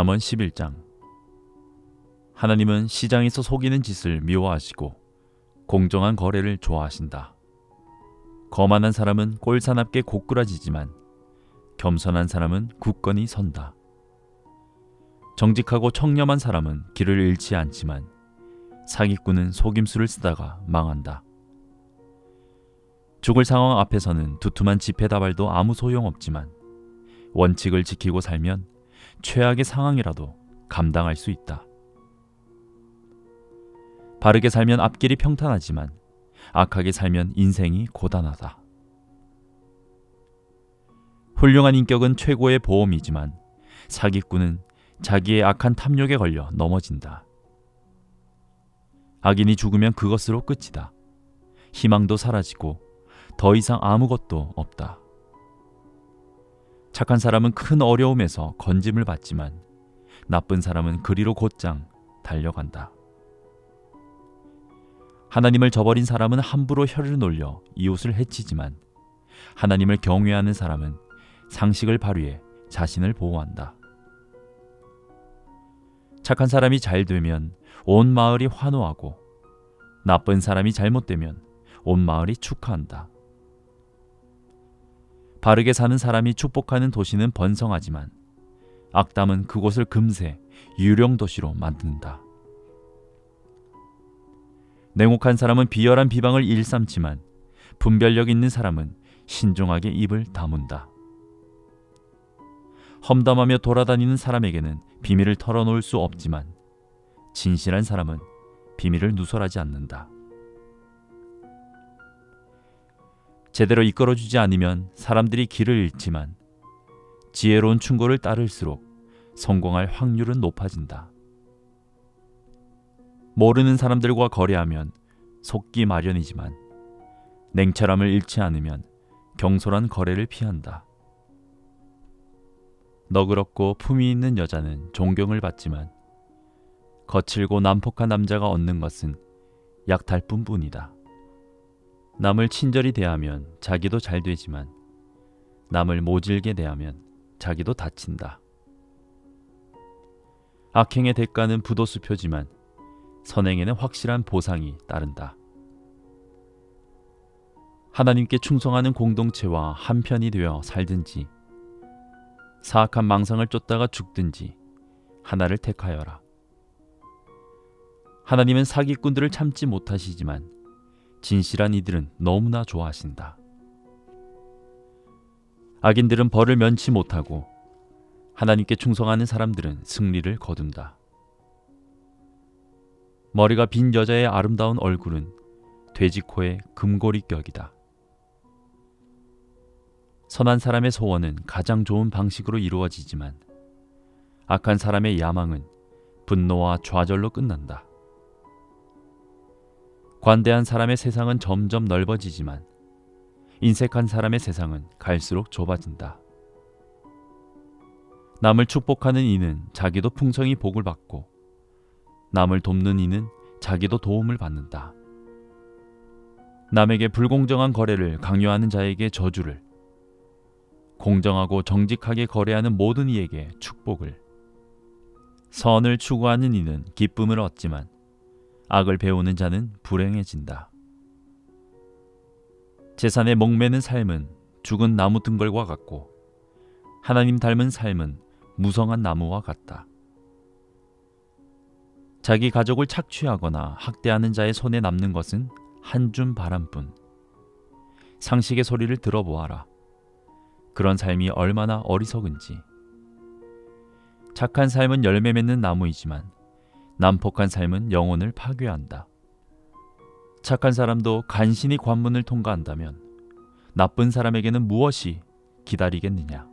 잠언 11장 하나님은 시장에서 속이는 짓을 미워하시고 공정한 거래를 좋아하신다. 거만한 사람은 꼴사납게 고꾸라지지만 겸손한 사람은 굳건히 선다. 정직하고 청렴한 사람은 길을 잃지 않지만 사기꾼은 속임수를 쓰다가 망한다. 죽을 상황 앞에서는 두툼한 지폐다발도 아무 소용없지만 원칙을 지키고 살면 최악의 상황이라도 감당할 수 있다. 바르게 살면 앞길이 평탄하지만 악하게 살면 인생이 고단하다. 훌륭한 인격은 최고의 보험이지만 사기꾼은 자기의 악한 탐욕에 걸려 넘어진다. 악인이 죽으면 그것으로 끝이다. 희망도 사라지고 더 이상 아무것도 없다. 착한 사람은 큰 어려움에서 건짐을 받지만 나쁜 사람은 그리로 곧장 달려간다. 하나님을 저버린 사람은 함부로 혀를 놀려 이웃을 해치지만 하나님을 경외하는 사람은 상식을 발휘해 자신을 보호한다. 착한 사람이 잘 되면 온 마을이 환호하고 나쁜 사람이 잘못되면 온 마을이 축하한다. 바르게 사는 사람이 축복하는 도시는 번성하지만 악담은 그곳을 금세 유령 도시로 만든다. 냉혹한 사람은 비열한 비방을 일삼지만 분별력 있는 사람은 신중하게 입을 다문다. 험담하며 돌아다니는 사람에게는 비밀을 털어놓을 수 없지만 진실한 사람은 비밀을 누설하지 않는다. 제대로 이끌어주지 않으면 사람들이 길을 잃지만 지혜로운 충고를 따를수록 성공할 확률은 높아진다. 모르는 사람들과 거래하면 속기 마련이지만 냉철함을 잃지 않으면 경솔한 거래를 피한다. 너그럽고 품위 있는 여자는 존경을 받지만 거칠고 난폭한 남자가 얻는 것은 약탈뿐뿐이다. 남을 친절히 대하면 자기도 잘 되지만 남을 모질게 대하면 자기도 다친다. 악행의 대가는 부도수표지만 선행에는 확실한 보상이 따른다. 하나님께 충성하는 공동체와 한편이 되어 살든지 사악한 망상을 쫓다가 죽든지 하나를 택하여라. 하나님은 사기꾼들을 참지 못하시지만 진실한 이들은 너무나 좋아하신다. 악인들은 벌을 면치 못하고 하나님께 충성하는 사람들은 승리를 거둔다. 머리가 빈 여자의 아름다운 얼굴은 돼지코의 금고리 격이다. 선한 사람의 소원은 가장 좋은 방식으로 이루어지지만 악한 사람의 야망은 분노와 좌절로 끝난다. 관대한 사람의 세상은 점점 넓어지지만 인색한 사람의 세상은 갈수록 좁아진다. 남을 축복하는 이는 자기도 풍성히 복을 받고 남을 돕는 이는 자기도 도움을 받는다. 남에게 불공정한 거래를 강요하는 자에게 저주를, 공정하고 정직하게 거래하는 모든 이에게 축복을, 선을 추구하는 이는 기쁨을 얻지만 악을 배우는 자는 불행해진다. 재산에 목매는 삶은 죽은 나무 등벌과 같고 하나님 닮은 삶은 무성한 나무와 같다. 자기 가족을 착취하거나 학대하는 자의 손에 남는 것은 한 줌 바람뿐. 상식의 소리를 들어보아라. 그런 삶이 얼마나 어리석은지. 착한 삶은 열매 맺는 나무이지만 난폭한 삶은 영혼을 파괴한다. 착한 사람도 간신히 관문을 통과한다면 나쁜 사람에게는 무엇이 기다리겠느냐?